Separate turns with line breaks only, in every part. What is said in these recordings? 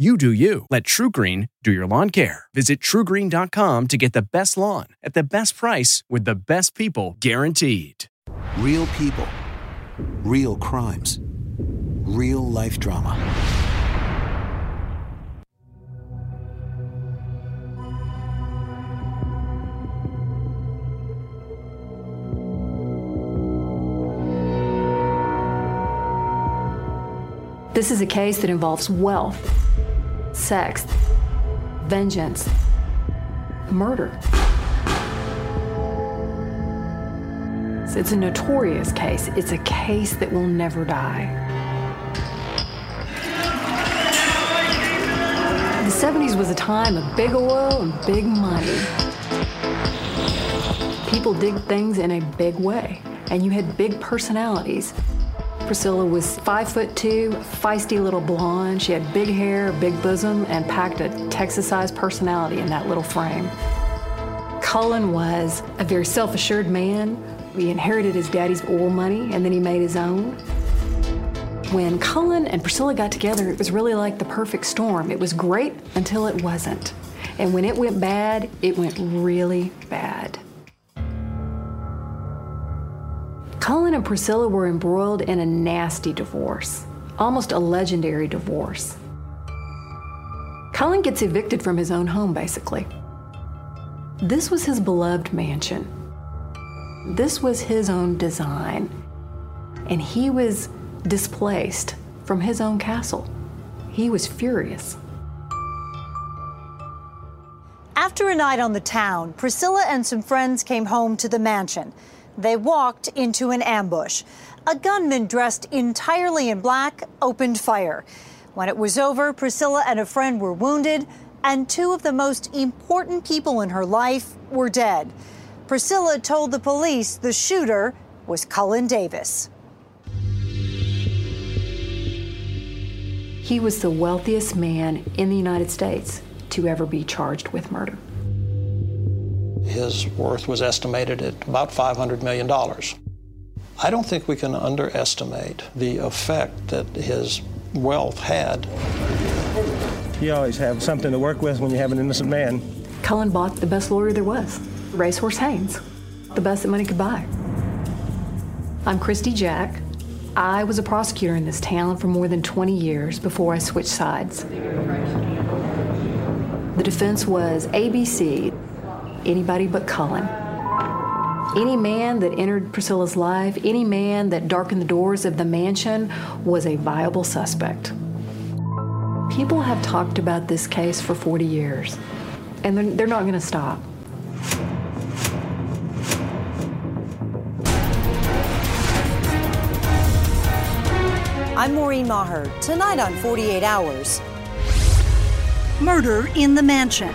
You do you. Let TruGreen do your lawn care. Visit trugreen.com to get the best lawn at the best price with the best people guaranteed.
Real people, real crimes, real life drama.
This is a case that involves wealth, sex, vengeance, murder. It's a notorious case. It's a case that will never die. The 70s was a time of big oil and big money. People did things in a big way, and you had big personalities. Priscilla was five foot two, feisty little blonde. She had big hair, big bosom, and packed a Texas-sized personality in that little frame. Cullen was a very self-assured man. He inherited his daddy's oil money, and then he made his own. When Cullen and Priscilla got together, it was really like the perfect storm. It was great until it wasn't. And when it went bad, it went really bad. Cullen and Priscilla were embroiled in a nasty divorce, almost a legendary divorce. Cullen gets evicted from his own home, basically. This was his beloved mansion. This was his own design. And he was displaced from his own castle. He was furious.
After a night on the town, Priscilla and some friends came home to the mansion. They walked into an ambush. A gunman dressed entirely in black opened fire. When it was over, Priscilla and a friend were wounded, and two of the most important people in her life were dead. Priscilla told the police the shooter was Cullen Davis.
He was the wealthiest man in the United States to ever be charged with murder.
His worth was estimated at about $500 million. I don't think we can underestimate the effect that his wealth had.
You always have something to work with when you have an innocent man.
Cullen bought the best lawyer there was, Racehorse Haynes, the best that money could buy. I'm Christy Jack. I was a prosecutor in this town for more than 20 years before I switched sides. The defense was ABC, anybody but Cullen. Any man that entered Priscilla's life, any man that darkened the doors of the mansion, was a viable suspect. People have talked about this case for 40 years, and they're, they're not going to stop.
I'm Maureen Maher. Tonight on 48 Hours.
Murder in the Mansion.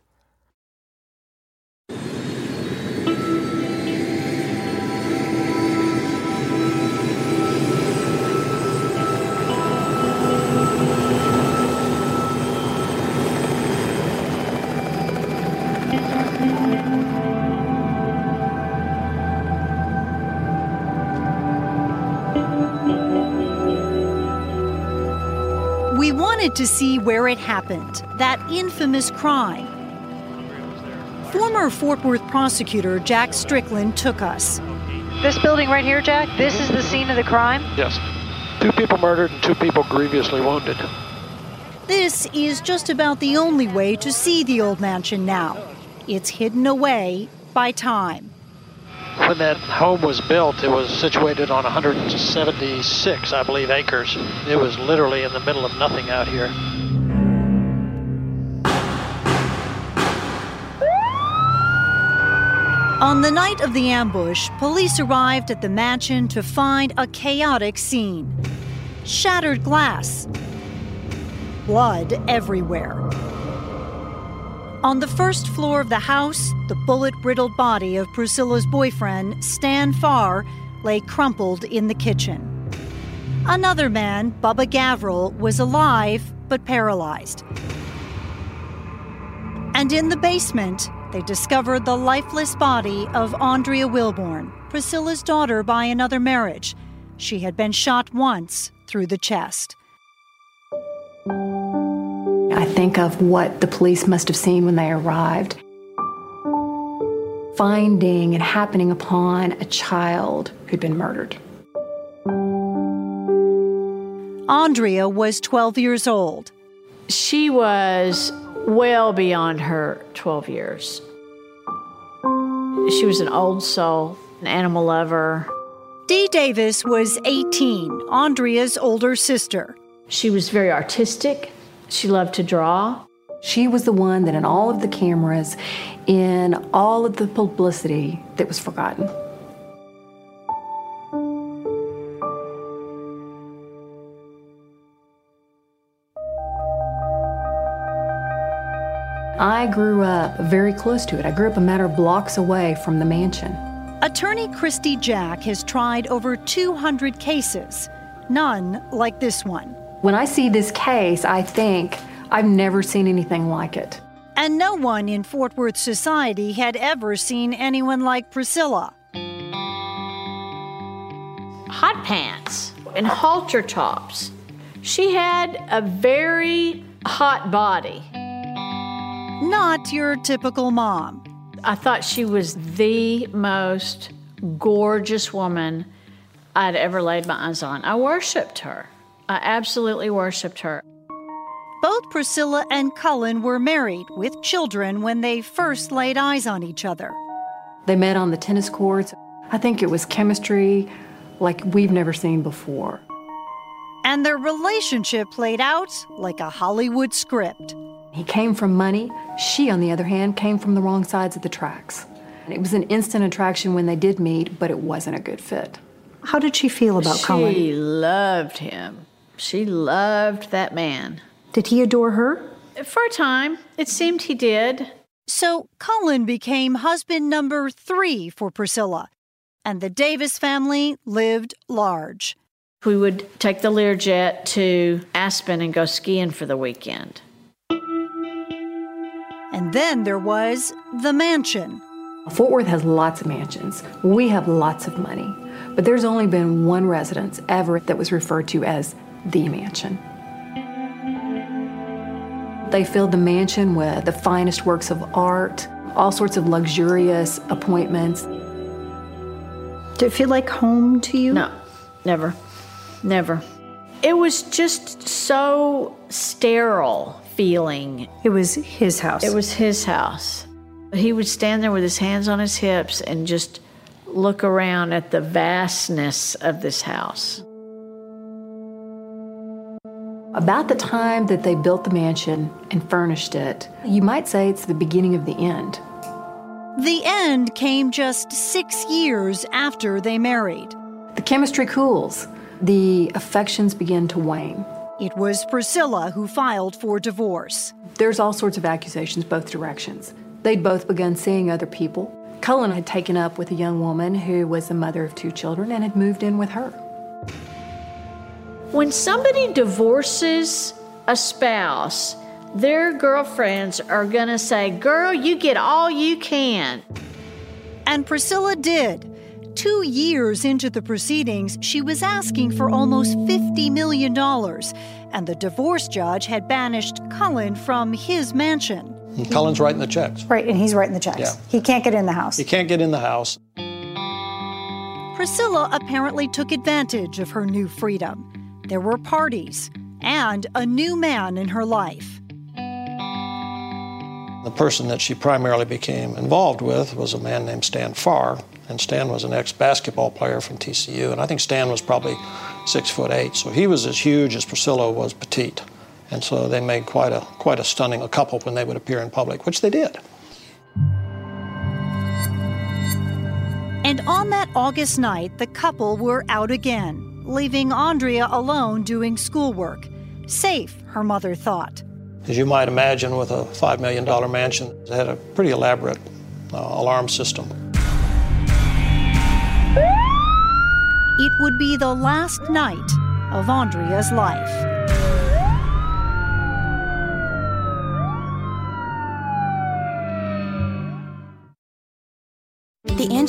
Wanted to see where it happened, that infamous crime. Former Fort Worth prosecutor Jack Strickland took us.
This building right here, Jack, this is the scene of the crime?
Yes. Two people murdered and two people grievously wounded.
This is just about the only way to see the old mansion now. It's hidden away by time.
When that home was built, it was situated on 176, I believe, acres. It was literally in the middle of nothing out here.
On the night of the ambush, police arrived at the mansion to find a chaotic scene shattered glass, blood everywhere. On the first floor of the house, the bullet riddled body of Priscilla's boyfriend, Stan Farr, lay crumpled in the kitchen. Another man, Bubba Gavrel, was alive but paralyzed. And in the basement, they discovered the lifeless body of Andrea Wilborn, Priscilla's daughter by another marriage. She had been shot once through the chest.
I think of what the police must have seen when they arrived. Finding and happening upon a child who'd been murdered.
Andrea was 12 years old.
She was well beyond her 12 years. She was an old soul, an animal lover.
Dee Davis was 18, Andrea's older sister.
She was very artistic. She loved to draw.
She was the one that in all of the cameras, in all of the publicity, that was forgotten. I grew up very close to it. I grew up a matter of blocks away from the mansion.
Attorney Christy Jack has tried over 200 cases, none like this one.
When I see this case, I think I've never seen anything like it.
And no one in Fort Worth society had ever seen anyone like Priscilla.
Hot pants and halter tops. She had a very hot body.
Not your typical mom.
I thought she was the most gorgeous woman I'd ever laid my eyes on. I worshiped her. I absolutely worshiped her.
Both Priscilla and Cullen were married with children when they first laid eyes on each other.
They met on the tennis courts. I think it was chemistry like we've never seen before.
And their relationship played out like a Hollywood script.
He came from money. She, on the other hand, came from the wrong sides of the tracks. It was an instant attraction when they did meet, but it wasn't a good fit.
How did she feel about
she
Cullen?
She loved him. She loved that man.
Did he adore her?
For a time, it seemed he did.
So Cullen became husband number three for Priscilla, and the Davis family lived large.
We would take the Learjet to Aspen and go skiing for the weekend.
And then there was the mansion.
Fort Worth has lots of mansions. We have lots of money. But there's only been one residence ever that was referred to as the mansion. They filled the mansion with the finest works of art, all sorts of luxurious appointments.
Did it feel like home to you?
No, never. Never. It was just so sterile feeling.
It was his house.
It was his house. He would stand there with his hands on his hips and just look around at the vastness of this house.
About the time that they built the mansion and furnished it, you might say it's the beginning of the end.
The end came just six years after they married.
The chemistry cools, the affections begin to wane.
It was Priscilla who filed for divorce.
There's all sorts of accusations both directions. They'd both begun seeing other people. Cullen had taken up with a young woman who was the mother of two children and had moved in with her.
When somebody divorces a spouse, their girlfriends are going to say, Girl, you get all you can.
And Priscilla did. Two years into the proceedings, she was asking for almost $50 million, and the divorce judge had banished Cullen from his mansion.
And Cullen's writing the checks.
Right, and he's writing the checks.
Yeah.
He can't get in the house.
He can't get in the house.
Priscilla apparently took advantage of her new freedom. There were parties and a new man in her life.
The person that she primarily became involved with was a man named Stan Farr, and Stan was an ex-basketball player from TCU, and I think Stan was probably six foot eight, so he was as huge as Priscilla was petite, and so they made quite a quite a stunning a couple when they would appear in public, which they did.
And on that August night, the couple were out again, leaving Andrea alone doing schoolwork. Safe, her mother thought.
As you might imagine, with a $5 million mansion, it had a pretty elaborate uh, alarm system.
It would be the last night of Andrea's life.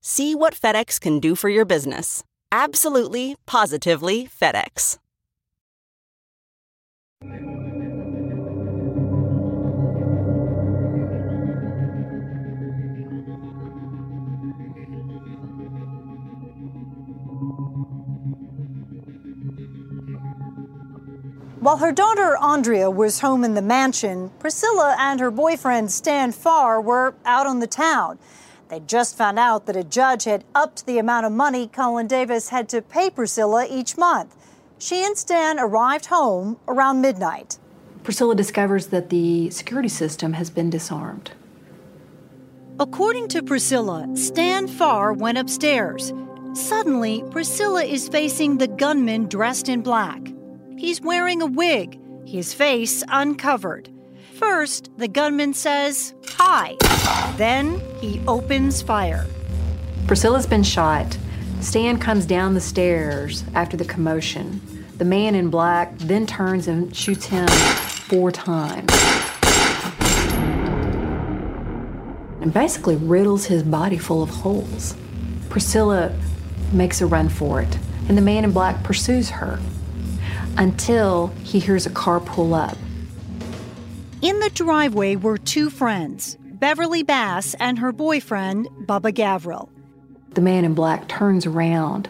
See what FedEx can do for your business. Absolutely, positively FedEx.
While her daughter Andrea was home in the mansion, Priscilla and her boyfriend Stan Farr were out on the town. They just found out that a judge had upped the amount of money Cullen Davis had to pay Priscilla each month. She and Stan arrived home around midnight.
Priscilla discovers that the security system has been disarmed.
According to Priscilla, Stan Farr went upstairs. Suddenly, Priscilla is facing the gunman dressed in black. He's wearing a wig, his face uncovered. First, the gunman says, Hi. Then he opens fire.
Priscilla's been shot. Stan comes down the stairs after the commotion. The man in black then turns and shoots him four times. And basically riddles his body full of holes. Priscilla makes a run for it, and the man in black pursues her until he hears a car pull up.
In the driveway were two friends, Beverly Bass and her boyfriend, Bubba Gavrel.
The man in black turns around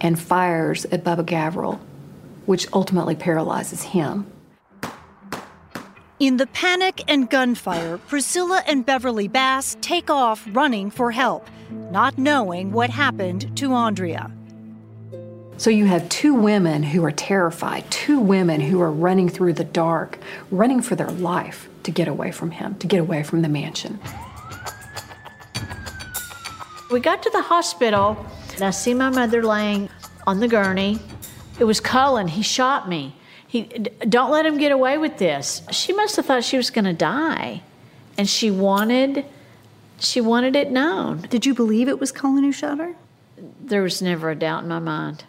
and fires at Bubba Gavrel, which ultimately paralyzes him.
In the panic and gunfire, Priscilla and Beverly Bass take off running for help, not knowing what happened to Andrea.
So you have two women who are terrified, two women who are running through the dark, running for their life to get away from him, to get away from the mansion.
We got to the hospital, and I see my mother laying on the gurney. It was Cullen. He shot me. He, don't let him get away with this. She must have thought she was going to die, and she wanted, she wanted it known.
Did you believe it was Cullen who shot her?
There was never a doubt in my mind.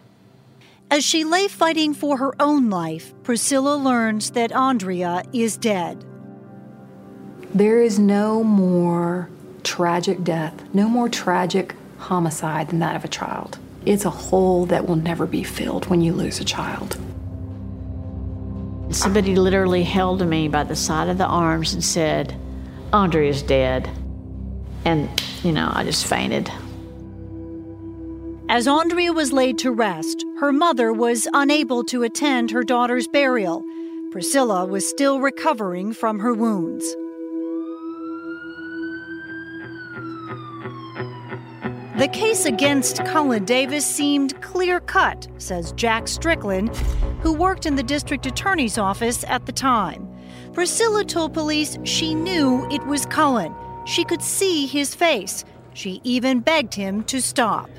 As she lay fighting for her own life, Priscilla learns that Andrea is dead.
There is no more tragic death, no more tragic homicide than that of a child. It's a hole that will never be filled when you lose a child.
Somebody literally held me by the side of the arms and said, Andrea's dead. And, you know, I just fainted.
As Andrea was laid to rest, her mother was unable to attend her daughter's burial. Priscilla was still recovering from her wounds. The case against Cullen Davis seemed clear cut, says Jack Strickland, who worked in the district attorney's office at the time. Priscilla told police she knew it was Cullen. She could see his face. She even begged him to stop.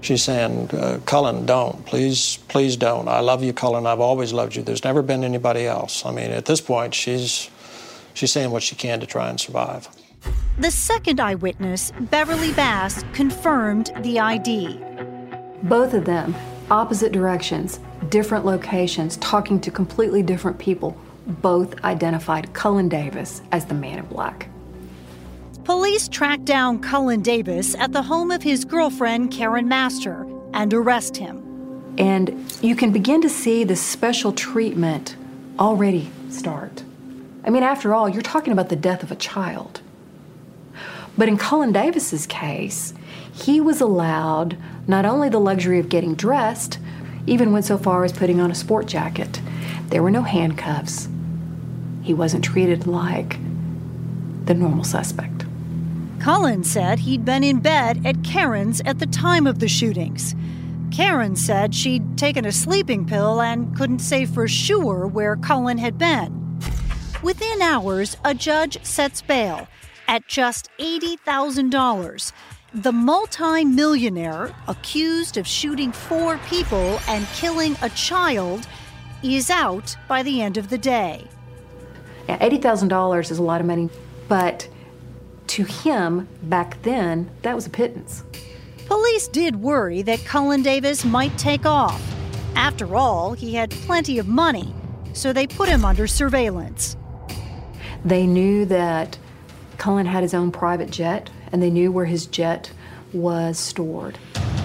She's saying, uh, Cullen, don't. Please, please don't. I love you, Cullen. I've always loved you. There's never been anybody else. I mean, at this point, she's, she's saying what she can to try and survive.
The second eyewitness, Beverly Bass, confirmed the ID.
Both of them, opposite directions, different locations, talking to completely different people, both identified Cullen Davis as the man in black.
Police tracked down Cullen Davis at the home of his girlfriend, Karen Master, and arrest him.
And you can begin to see the special treatment already start. I mean, after all, you're talking about the death of a child. But in Cullen Davis's case, he was allowed not only the luxury of getting dressed, even went so far as putting on a sport jacket. There were no handcuffs. He wasn't treated like the normal suspect.
Cullen said he'd been in bed at Karen's at the time of the shootings. Karen said she'd taken a sleeping pill and couldn't say for sure where Cullen had been. Within hours, a judge sets bail at just $80,000. The multi-millionaire accused of shooting four people and killing a child is out by the end of the day.
Yeah, $80,000 is a lot of money, but to him, back then, that was a pittance.
Police did worry that Cullen Davis might take off. After all, he had plenty of money, so they put him under surveillance.
They knew that Cullen had his own private jet, and they knew where his jet was stored.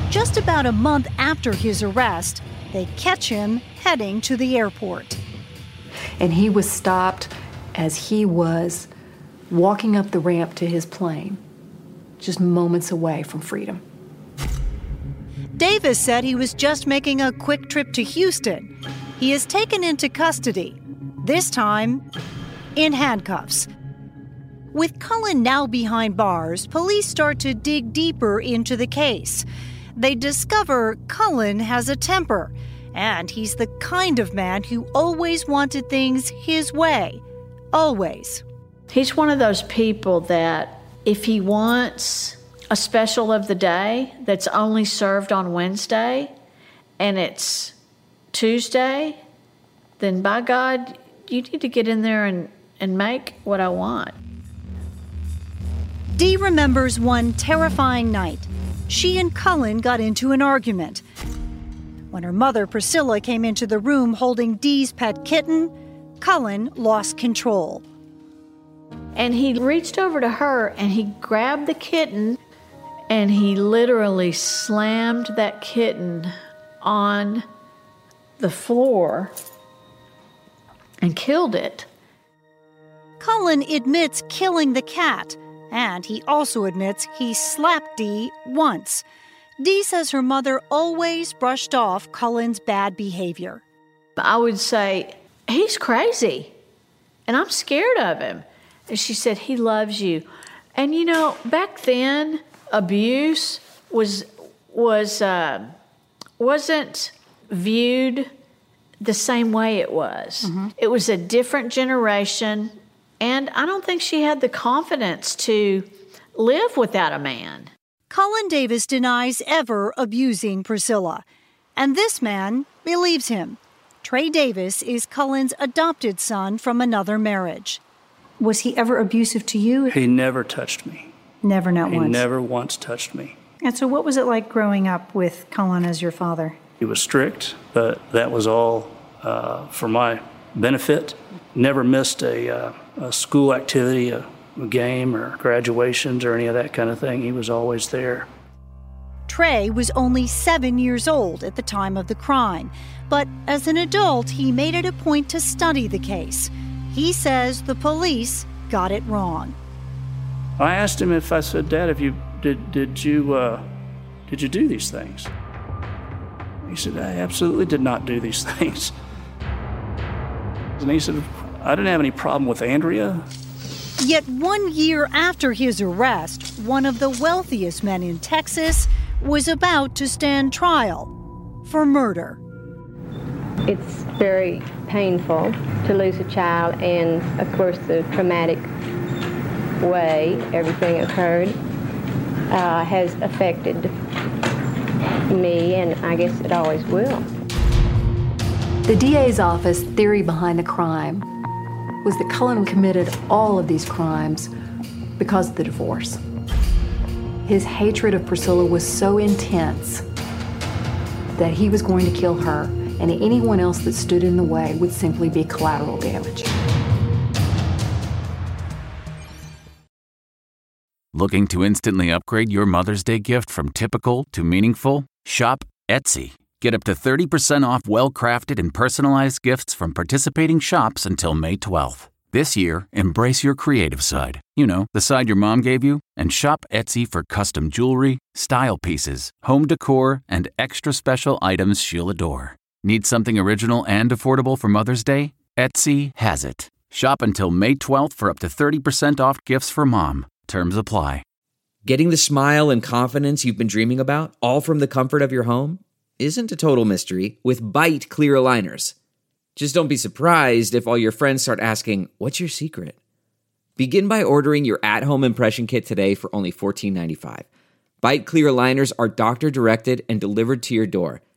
Just about a month after his arrest, they catch him heading to the airport.
And he was stopped as he was walking up the ramp to his plane, just moments away from freedom.
Davis said he was just making a quick trip to Houston. He is taken into custody, this time in handcuffs. With Cullen now behind bars, police start to dig deeper into the case. They discover Cullen has a temper, And he's the kind of man who always wanted things his way. Always.
He's one of those people that if he wants a special of the day that's only served on Wednesday and it's Tuesday, then by God, you need to get in there and, and make what I want.
Dee remembers one terrifying night. She and Cullen got into an argument. When her mother, Priscilla, came into the room holding Dee's pet kitten, Cullen lost control.
And he reached over to her and he grabbed the kitten and he literally slammed that kitten on the floor and killed it.
Cullen admits killing the cat, and he also admits he slapped Dee once. Dee says her mother always brushed off Cullen's bad behavior.
I would say, He's crazy, and I'm scared of him. And she said, He loves you. And you know, back then, abuse was was uh, wasn't viewed the same way it was. Mm-hmm. It was a different generation, and I don't think she had the confidence to live without a man.
Cullen Davis denies ever abusing Priscilla, and this man believes him. Trey Davis is Cullen's adopted son from another marriage. Was he ever abusive to you?
He never touched me.
Never, not
he
once.
He never once touched me.
And so, what was it like growing up with Cullen as your father?
He was strict, but that was all uh, for my benefit. Never missed a, uh, a school activity, a, a game, or graduations, or any of that kind of thing. He was always there.
Trey was only seven years old at the time of the crime, but as an adult, he made it a point to study the case. He says the police got it wrong.
I asked him if I said, "Dad, if you did, did you uh, did you do these things?" He said, "I absolutely did not do these things." And he said, "I didn't have any problem with Andrea."
Yet one year after his arrest, one of the wealthiest men in Texas was about to stand trial for murder.
It's very painful to lose a child, and of course, the traumatic way everything occurred uh, has affected me, and I guess it always will.
The DA's office theory behind the crime was that Cullen committed all of these crimes because of the divorce. His hatred of Priscilla was so intense that he was going to kill her, and anyone else that stood in the way would simply be collateral damage.
Looking to instantly upgrade your Mother's Day gift from typical to meaningful? Shop Etsy. Get up to 30% off well crafted and personalized gifts from participating shops until May 12th. This year, embrace your creative side. You know, the side your mom gave you, and shop Etsy for custom jewelry, style pieces, home decor, and extra special items she'll adore. Need something original and affordable for Mother's Day? Etsy has it. Shop until May 12th for up to 30% off gifts for mom. Terms apply.
Getting the smile and confidence you've been dreaming about, all from the comfort of your home, isn't a total mystery with Byte Clear Aligners. Just don't be surprised if all your friends start asking, What's your secret? Begin by ordering your at home impression kit today for only $14.95. Byte Clear Aligners are doctor directed and delivered to your door.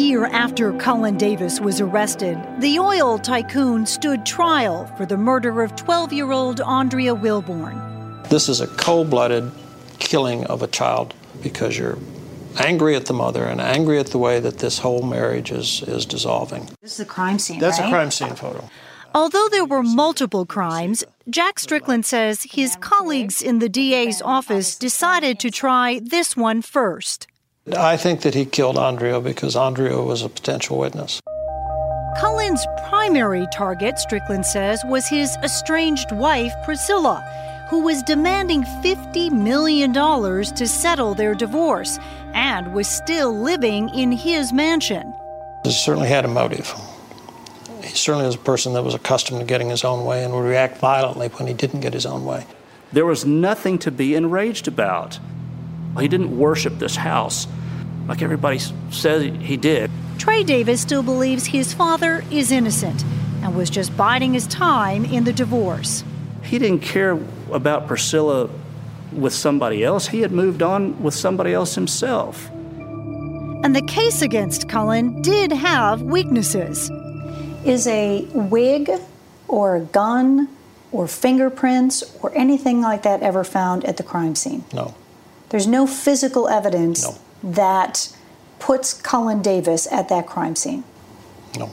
One year after Cullen Davis was arrested, the oil tycoon stood trial for the murder of 12 year old Andrea Wilborn.
This is a cold blooded killing of a child because you're angry at the mother and angry at the way that this whole marriage is, is dissolving.
This is a crime scene.
That's
right?
a crime scene photo.
Although there were multiple crimes, Jack Strickland says his colleagues in the DA's office decided to try this one first.
I think that he killed Andrea because Andrea was a potential witness.
Cullen's primary target, Strickland says, was his estranged wife, Priscilla, who was demanding $50 million to settle their divorce and was still living in his mansion.
He certainly had a motive. He certainly was a person that was accustomed to getting his own way and would react violently when he didn't get his own way.
There was nothing to be enraged about. He didn't worship this house like everybody said he did.
Trey Davis still believes his father is innocent and was just biding his time in the divorce.
He didn't care about Priscilla with somebody else, he had moved on with somebody else himself.
And the case against Cullen did have weaknesses.
Is a wig or a gun or fingerprints or anything like that ever found at the crime scene?
No.
There's no physical evidence
No.
that puts Cullen Davis at that crime scene.
No.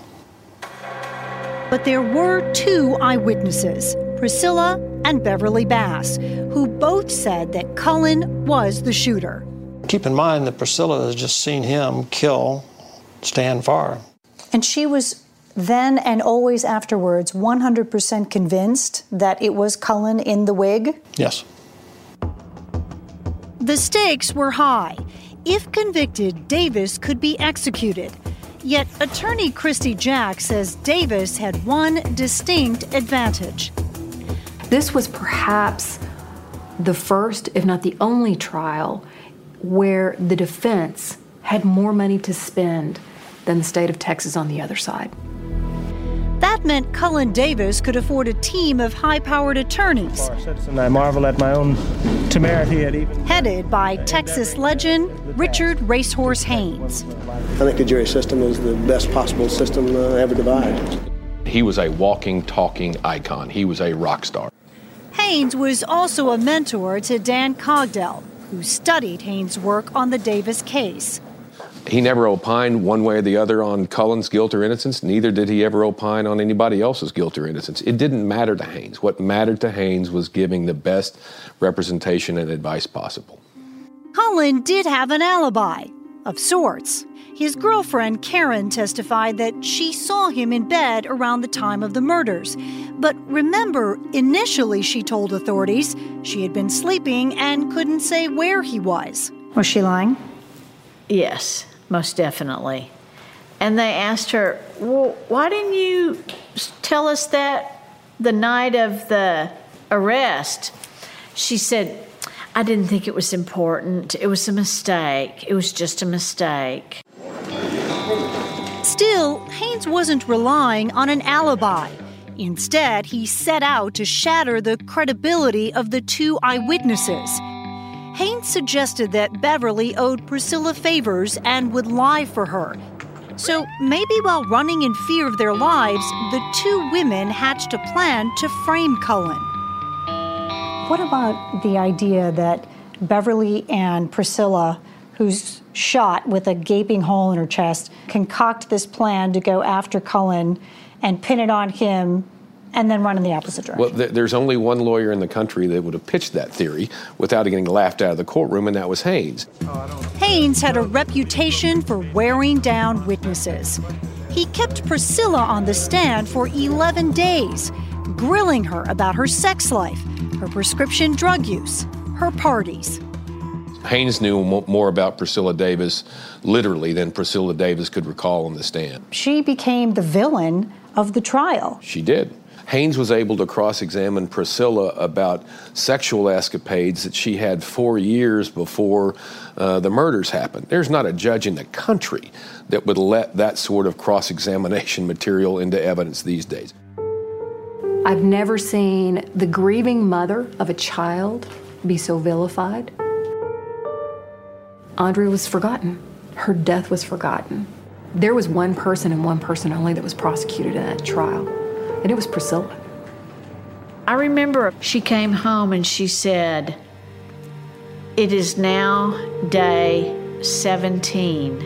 But there were two eyewitnesses, Priscilla and Beverly Bass, who both said that Cullen was the shooter.
Keep in mind that Priscilla has just seen him kill Stan Farr.
And she was then and always afterwards 100% convinced that it was Cullen in the wig.
Yes.
The stakes were high. If convicted, Davis could be executed. Yet attorney Christy Jack says Davis had one distinct advantage.
This was perhaps the first, if not the only trial where the defense had more money to spend than the state of Texas on the other side.
That meant Cullen Davis could afford a team of high powered attorneys,
And I marvel at my own temerity at even.
headed by Texas legend Richard Racehorse Haynes.
I think the jury system is the best possible system uh, ever devised.
He was a walking, talking icon. He was a rock star.
Haynes was also a mentor to Dan Cogdell, who studied Haynes' work on the Davis case.
He never opined one way or the other on Cullen's guilt or innocence. Neither did he ever opine on anybody else's guilt or innocence. It didn't matter to Haynes. What mattered to Haynes was giving the best representation and advice possible.
Cullen did have an alibi, of sorts. His girlfriend, Karen, testified that she saw him in bed around the time of the murders. But remember, initially she told authorities she had been sleeping and couldn't say where he was.
Was she lying?
Yes, most definitely. And they asked her, well, why didn't you tell us that the night of the arrest? She said, I didn't think it was important. It was a mistake. It was just a mistake.
Still, Haynes wasn't relying on an alibi. Instead, he set out to shatter the credibility of the two eyewitnesses. Haynes suggested that Beverly owed Priscilla favors and would lie for her. So maybe while running in fear of their lives, the two women hatched a plan to frame Cullen.
What about the idea that Beverly and Priscilla, who's shot with a gaping hole in her chest, concoct this plan to go after Cullen and pin it on him and then run in the opposite direction?
Well, th- there's only one lawyer in the country that would have pitched that theory without getting laughed out of the courtroom, and that was Haynes.
Haynes had a reputation for wearing down witnesses. He kept Priscilla on the stand for 11 days, grilling her about her sex life, her prescription drug use, her parties.
Haynes knew mo- more about Priscilla Davis, literally, than Priscilla Davis could recall on the stand.
She became the villain of the trial.
She did. Haynes was able to cross examine Priscilla about sexual escapades that she had four years before uh, the murders happened. There's not a judge in the country that would let that sort of cross examination material into evidence these days.
I've never seen the grieving mother of a child be so vilified. Andrea was forgotten. Her death was forgotten. There was one person and one person only that was prosecuted in that trial, and it was Priscilla.
I remember she came home and she said, It is now day 17,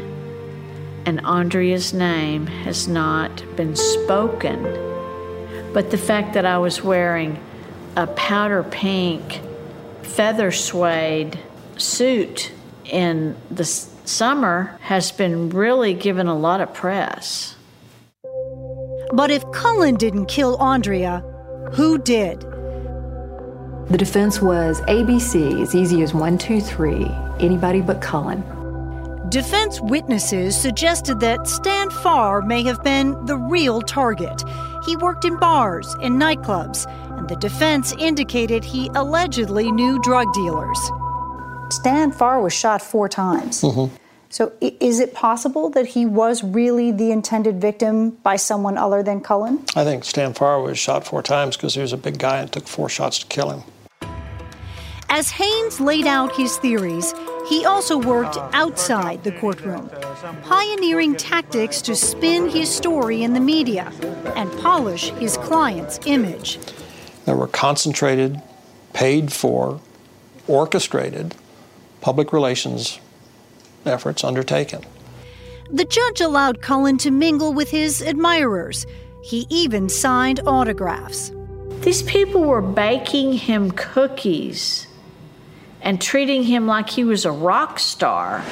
and Andrea's name has not been spoken. But the fact that I was wearing a powder pink feather suede suit in the summer has been really given a lot of press.
But if Cullen didn't kill Andrea, who did?
The defense was ABC, as easy as one, two, three, anybody but Cullen.
Defense witnesses suggested that Stan Farr may have been the real target. He worked in bars and nightclubs, and the defense indicated he allegedly knew drug dealers.
Stan Farr was shot four times.
Mm-hmm.
So, i- is it possible that he was really the intended victim by someone other than Cullen?
I think Stan Farr was shot four times because he was a big guy and took four shots to kill him.
As Haynes laid out his theories, he also worked outside the courtroom, pioneering tactics to spin his story in the media and polish his client's image.
There were concentrated, paid for, orchestrated public relations efforts undertaken.
The judge allowed Cullen to mingle with his admirers. He even signed autographs.
These people were baking him cookies and treating him like he was a rock star.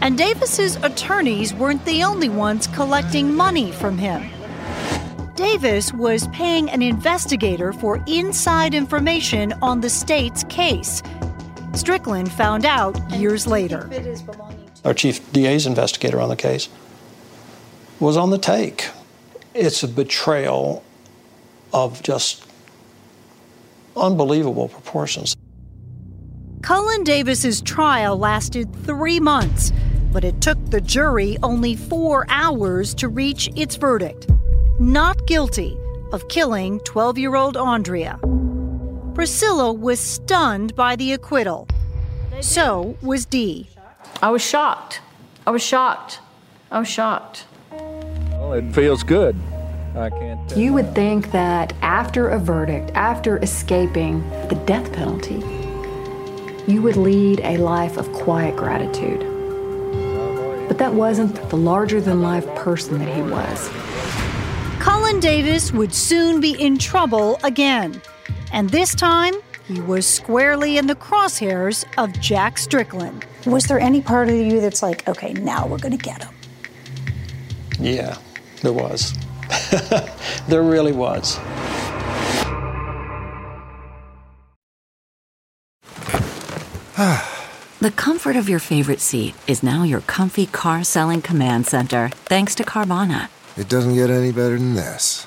And Davis's attorneys weren't the only ones collecting money from him. Davis was paying an investigator for inside information on the state's case. Strickland found out years later.
Our chief DA's investigator on the case was on the take. It's a betrayal of just unbelievable proportions.
Cullen Davis's trial lasted three months, but it took the jury only four hours to reach its verdict not guilty of killing 12 year old Andrea. Priscilla was stunned by the acquittal. So was Dee.
I was shocked. I was shocked. I was shocked.
Well, it feels good. I can't.
You would think that after a verdict, after escaping the death penalty, you would lead a life of quiet gratitude. But that wasn't the larger than life person that he was.
Cullen Davis would soon be in trouble again. And this time, he was squarely in the crosshairs of Jack Strickland.
Was there any part of you that's like, okay, now we're going to get him?
Yeah, there was. there really was.
The comfort of your favorite seat is now your comfy car selling command center, thanks to Carvana.
It doesn't get any better than this.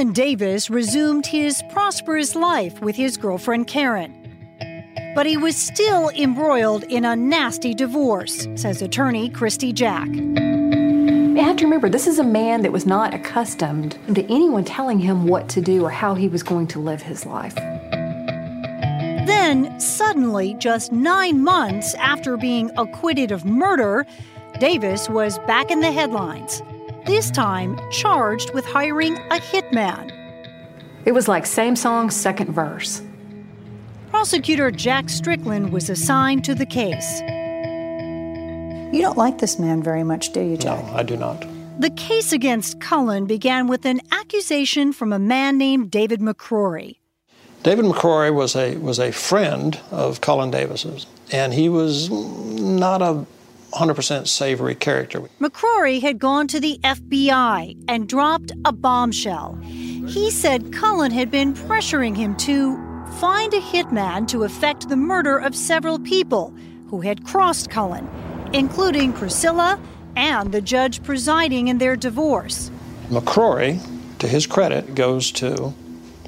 Cullen Davis resumed his prosperous life with his girlfriend Karen. But he was still embroiled in a nasty divorce, says attorney Christy Jack.
You have to remember, this is a man that was not accustomed to anyone telling him what to do or how he was going to live his life.
Then, suddenly, just nine months after being acquitted of murder, Davis was back in the headlines. This time, charged with hiring a hitman.
It was like same song, second verse.
Prosecutor Jack Strickland was assigned to the case.
You don't like this man very much, do you, Jack?
No, I do not.
The case against Cullen began with an accusation from a man named David McCrory.
David McCrory was a was a friend of Cullen Davis's, and he was not a 100% savory character.
McCrory had gone to the FBI and dropped a bombshell. He said Cullen had been pressuring him to find a hitman to effect the murder of several people who had crossed Cullen, including Priscilla and the judge presiding in their divorce.
McCrory to his credit, goes to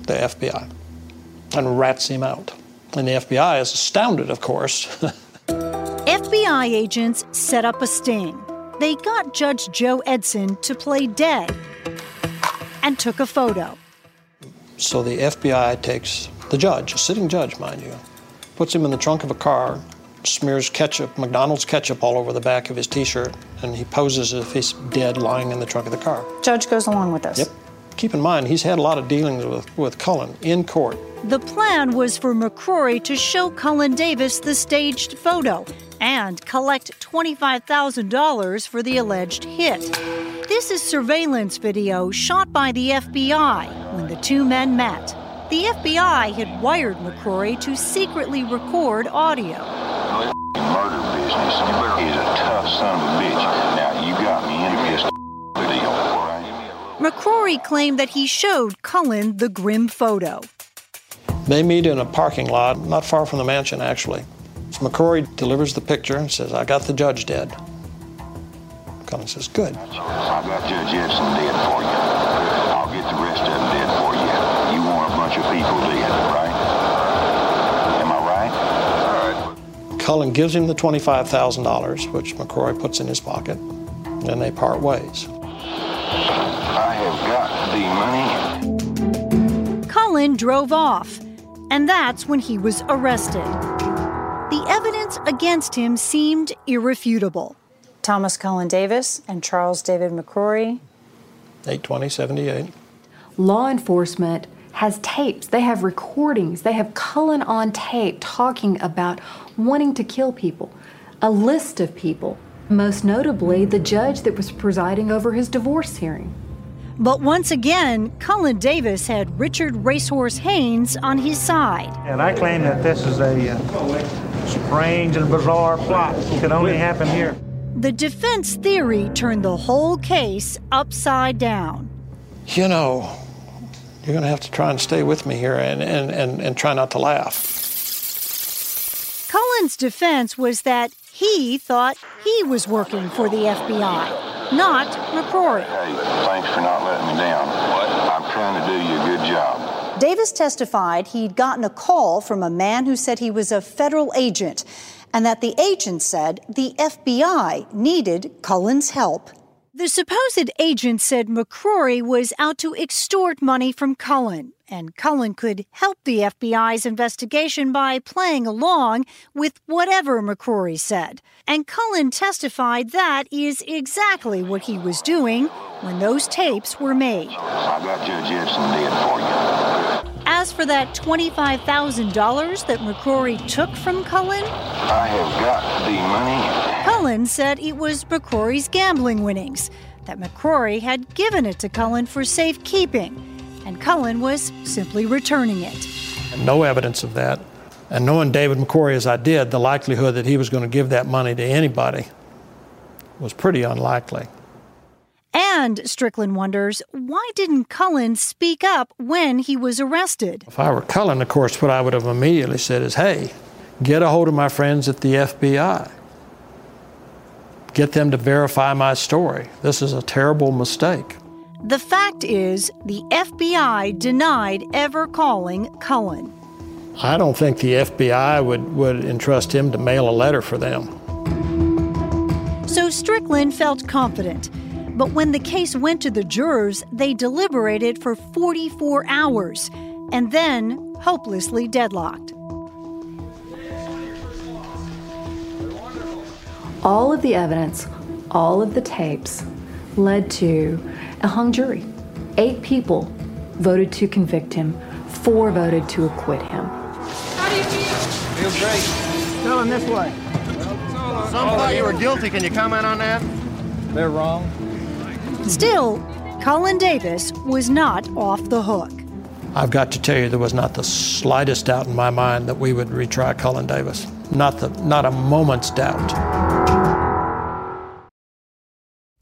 the FBI and rats him out. And the FBI is astounded, of course.
FBI agents set up a sting. They got Judge Joe Edson to play dead and took a photo.
So the FBI takes the judge, a sitting judge, mind you, puts him in the trunk of a car, smears ketchup, McDonald's ketchup all over the back of his t shirt, and he poses as if he's dead lying in the trunk of the car.
Judge goes along with this.
Yep. Keep in mind, he's had a lot of dealings with, with Cullen in court.
The plan was for McCrory to show Cullen Davis the staged photo and collect $25,000 for the alleged hit. This is surveillance video shot by the FBI when the two men met. The FBI had wired McCrory to secretly record audio.
Murder business is a tough son of a bitch. Now, you got me in a pistol deal.
McCrory claimed that he showed Cullen the grim photo.
They meet in a parking lot, not far from the mansion, actually. McCrory delivers the picture and says, I got the judge dead. Cullen says, Good.
I got Judge Edson dead for you. I'll get the rest of them dead for you. You want a bunch of people dead, right? Am I right? All right.
Cullen gives him the $25,000, which McCrory puts in his pocket, and they part ways.
I have got the money.
Cullen drove off, and that's when he was arrested. The evidence against him seemed irrefutable.
Thomas Cullen Davis and Charles David McCrory.
82078.
Law enforcement has tapes, they have recordings, they have Cullen on tape talking about wanting to kill people, a list of people, most notably the judge that was presiding over his divorce hearing.
But once again, Cullen Davis had Richard Racehorse Haynes on his side.
And I claim that this is a uh, strange and bizarre plot. It could only happen here.
The defense theory turned the whole case upside down.
You know, you're going to have to try and stay with me here and, and, and, and try not to laugh.
Cullen's defense was that he thought he was working for the FBI, not McCrory.
Hey, thanks for not letting me down. What? I'm trying to do you a good job.
Davis testified he'd gotten a call from a man who said he was a federal agent and that the agent said the FBI needed Cullen's help.
The supposed agent said McCrory was out to extort money from Cullen, and Cullen could help the FBI's investigation by playing along with whatever McCrory said. And Cullen testified that is exactly what he was doing when those tapes were made.
I got Judge dead for you.
As for that $25,000 that McCrory took from Cullen,
I have got the money.
Cullen said it was McCrory's gambling winnings, that McCrory had given it to Cullen for safekeeping, and Cullen was simply returning it.
No evidence of that. And knowing David McCrory as I did, the likelihood that he was going to give that money to anybody was pretty unlikely.
And Strickland wonders why didn't Cullen speak up when he was arrested?
If I were Cullen, of course, what I would have immediately said is, hey, get a hold of my friends at the FBI. Get them to verify my story. This is a terrible mistake.
The fact is, the FBI denied ever calling Cullen.
I don't think the FBI would, would entrust him to mail a letter for them.
So Strickland felt confident. But when the case went to the jurors, they deliberated for 44 hours and then hopelessly deadlocked.
All of the evidence, all of the tapes led to a hung jury. Eight people voted to convict him, four voted to acquit him.
How do you feel?
Feels great. Tell him this way. Some thought you were guilty. Can you comment on that?
They're wrong.
Still, Cullen Davis was not off the hook.
I've got to tell you, there was not the slightest doubt in my mind that we would retry Cullen Davis. Not, the, not a moment's doubt.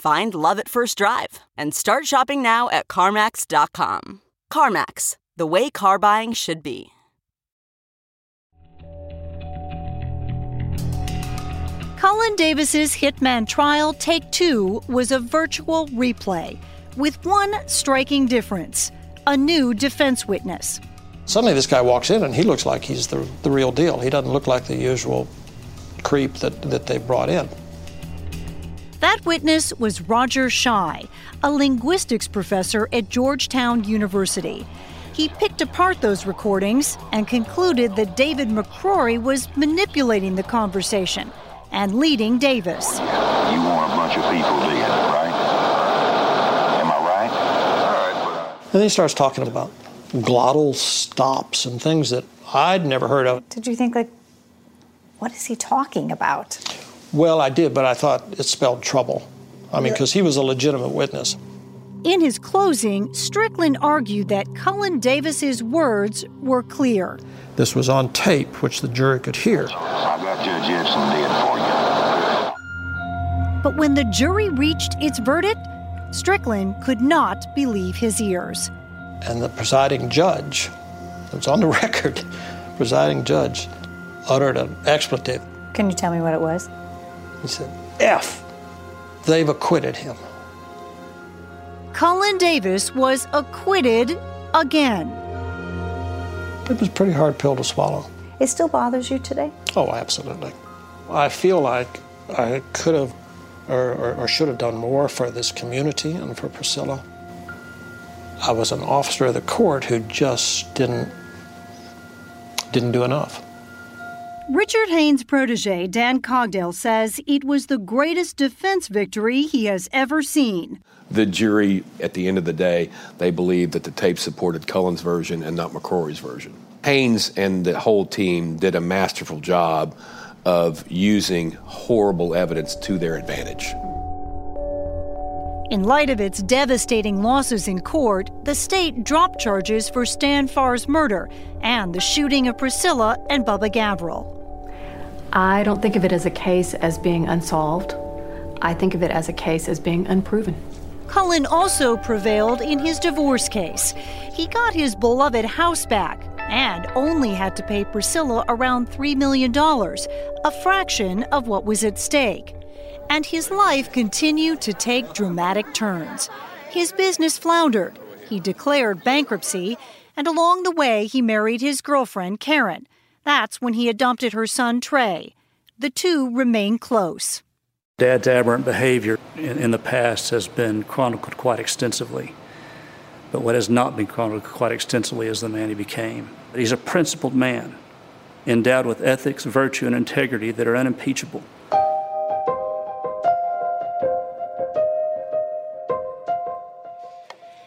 Find love at first drive and start shopping now at CarMax.com. CarMax, the way car buying should be.
Cullen Davis's Hitman trial Take Two was a virtual replay with one striking difference a new defense witness.
Suddenly, this guy walks in and he looks like he's the, the real deal. He doesn't look like the usual creep that, that they brought in.
That witness was Roger Shuy, a linguistics professor at Georgetown University. He picked apart those recordings and concluded that David McCrory was manipulating the conversation and leading Davis.
You want a bunch of people dead, right? Am I right? All right, But...
Uh, and then he starts talking about glottal stops and things that I'd never heard of.
Did you think, like, what is he talking about?
Well, I did, but I thought it spelled trouble. I mean, because he was a legitimate witness.
In his closing, Strickland argued that Cullen Davis's words were clear.
This was on tape, which the jury could hear.
I got Judge Edson dead for you.
But when the jury reached its verdict, Strickland could not believe his ears.
And the presiding judge, it's on the record, presiding judge uttered an expletive.
Can you tell me what it was?
He said, F. They've acquitted him.
Cullen Davis was acquitted again.
It was a pretty hard pill to swallow.
It still bothers you today?
Oh, absolutely. I feel like I could have or, or, or, should have done more for this community and for Priscilla. I was an officer of the court who just didn't didn't do enough.
Richard Haynes' protege, Dan Cogdell, says it was the greatest defense victory he has ever seen.
The jury, at the end of the day, they believed that the tape supported Cullen's version and not McCrory's version. Haynes and the whole team did a masterful job of using horrible evidence to their advantage.
In light of its devastating losses in court, the state dropped charges for Stan Farr's murder and the shooting of Priscilla and Bubba Gavrel.
I don't think of it as a case as being unsolved. I think of it as a case as being unproven.
Cullen also prevailed in his divorce case. He got his beloved house back and only had to pay Priscilla around $3 million, a fraction of what was at stake. And his life continued to take dramatic turns. His business floundered. He declared bankruptcy, and along the way, he married his girlfriend, Karen. That's when he adopted her son, Trey. The two remain close.
Dad's aberrant behavior in, in, the past has been chronicled quite extensively. But what has not been chronicled quite extensively is the man he became. He's a principled man, endowed with ethics, virtue, and integrity that are unimpeachable.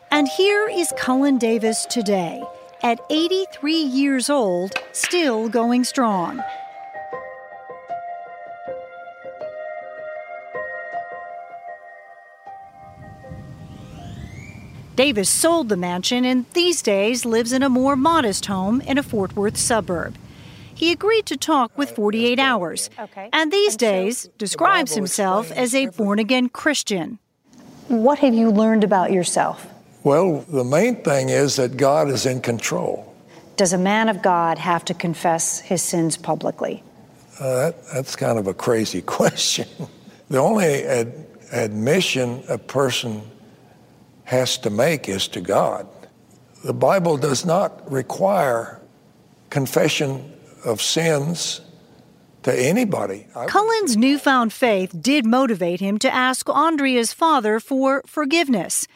And here is Cullen Davis today, at 83 years old, still going strong. Davis sold the mansion and these days lives in a more modest home in a Fort Worth suburb. He agreed to talk with 48 Hours, and these days describes himself as a born again Christian.
What have you learned about yourself?
Well, the main thing is that God is in control.
Does a man of God have to confess his sins publicly?
Uh, that, that's kind of a crazy question. the only ad- admission a person has to make is to God. The Bible does not require confession of sins to anybody.
Cullen's newfound faith did motivate him to ask Andrea's father for forgiveness.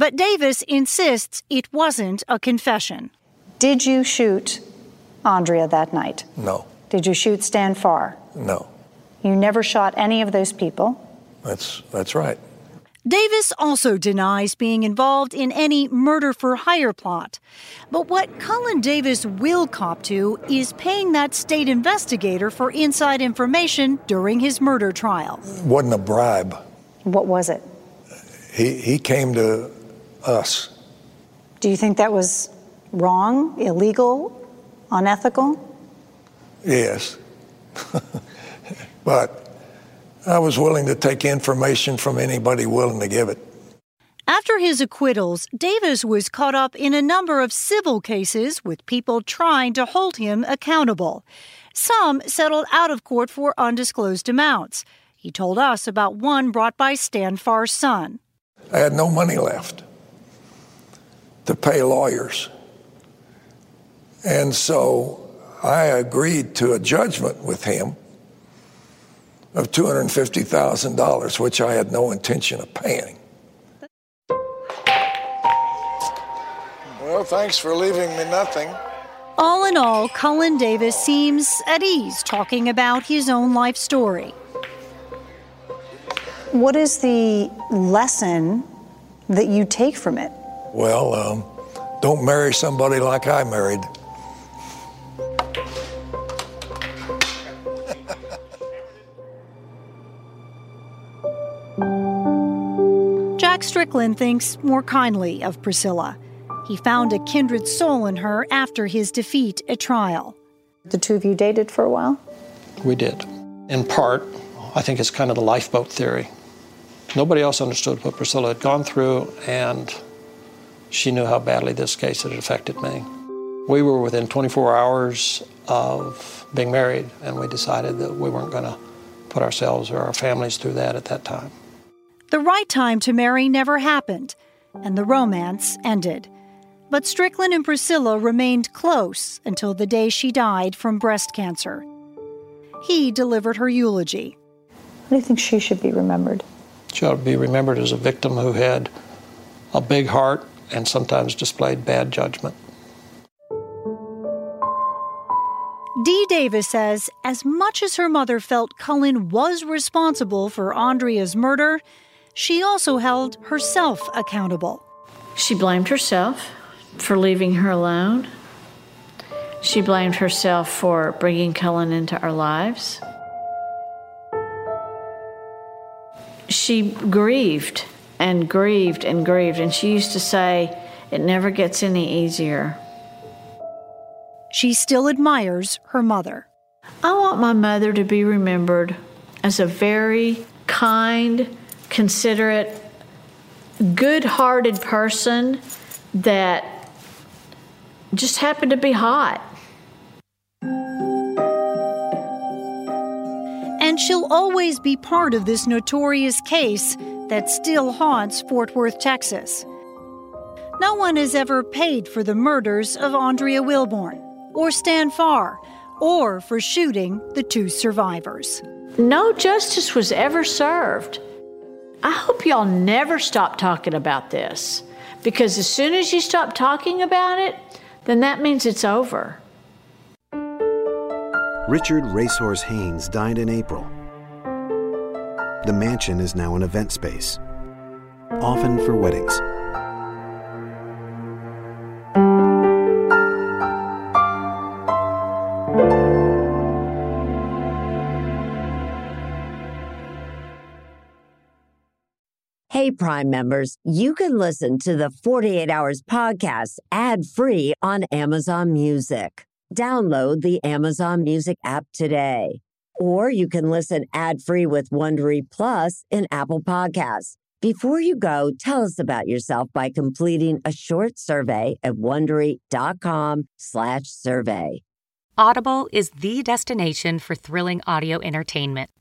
But Davis insists it wasn't a confession.
Did you shoot Andrea that night?
No,
Did you shoot Stan Farr?
no,
You never shot any of those people.
that's, that's right.
Davis also denies being involved in any murder for hire plot. But what Cullen Davis will cop to is paying that state investigator for inside information during his murder trial.
Wasn't a bribe.
What was it?
He, he came to us.
Do you think that was wrong, illegal, unethical?
Yes. but I was willing to take information from anybody willing to give it.
After his acquittals, Davis was caught up in a number of civil cases with people trying to hold him accountable. Some settled out of court for undisclosed amounts. He told us about one brought by Stan Farr's son.
I had no money left to pay lawyers. And so I agreed to a judgment with him of $250,000, which I had no intention of paying. Well, thanks for leaving me nothing.
All in all, Cullen Davis seems at ease talking about his own life story.
What is the lesson that you take from it?
Well, um, don't marry somebody like I married.
Jack Strickland thinks more kindly of Priscilla. He found a kindred soul in her after his defeat at trial.
The two of you dated for a while?
We did. In part, I think it's kind of the lifeboat theory. Nobody else understood what Priscilla had gone through, and she knew how badly this case had affected me. We were within 24 hours of being married, and we decided that we weren't going to put ourselves or our families through that at that time.
The right time to marry never happened, and the romance ended. But Strickland and Priscilla remained close until the day she died from breast cancer. He delivered her eulogy.
How do you think she should be remembered?
She ought to be remembered as a victim who had a big heart and sometimes displayed bad judgment.
Dee Davis says as much as her mother felt Cullen was responsible for Andrea's murder, she also held herself accountable.
She blamed herself for leaving her alone. She blamed herself for bringing Cullen into our lives. She grieved and grieved and grieved, and she used to say, It never gets any easier.
She still admires her mother.
I want my mother to be remembered as a very kind, considerate, good hearted person that just happened to be hot.
And she'll always be part of this notorious case that still haunts Fort Worth, Texas. No one has ever paid for the murders of Andrea Wilborn or Stan Farr or for shooting the two survivors.
No justice was ever served. I hope y'all never stop talking about this because as soon as you stop talking about it, then that means it's over.
Richard Racehorse Haynes died in April. The mansion is now an event space, often for weddings.
Hey, Prime members, you can listen to the 48 Hours podcast ad free on Amazon Music. Download the Amazon Music app today. Or you can listen ad free with Wondery Plus in Apple Podcasts. Before you go, tell us about yourself by completing a short survey at wondery.com/slash survey.
Audible is the destination for thrilling audio entertainment.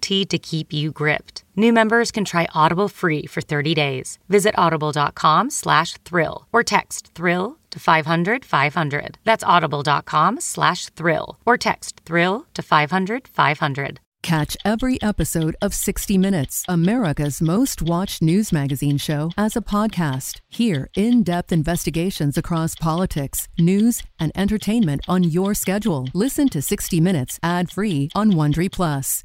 to keep you gripped. New members can try Audible free for 30 days. Visit audible.com slash thrill or text thrill to 500 500. That's audible.com slash thrill or text thrill to 500 500.
Catch every episode of 60 Minutes, America's most watched news magazine show, as a podcast. Hear in depth investigations across politics, news, and entertainment on your schedule. Listen to 60 Minutes ad free on Wondery Plus.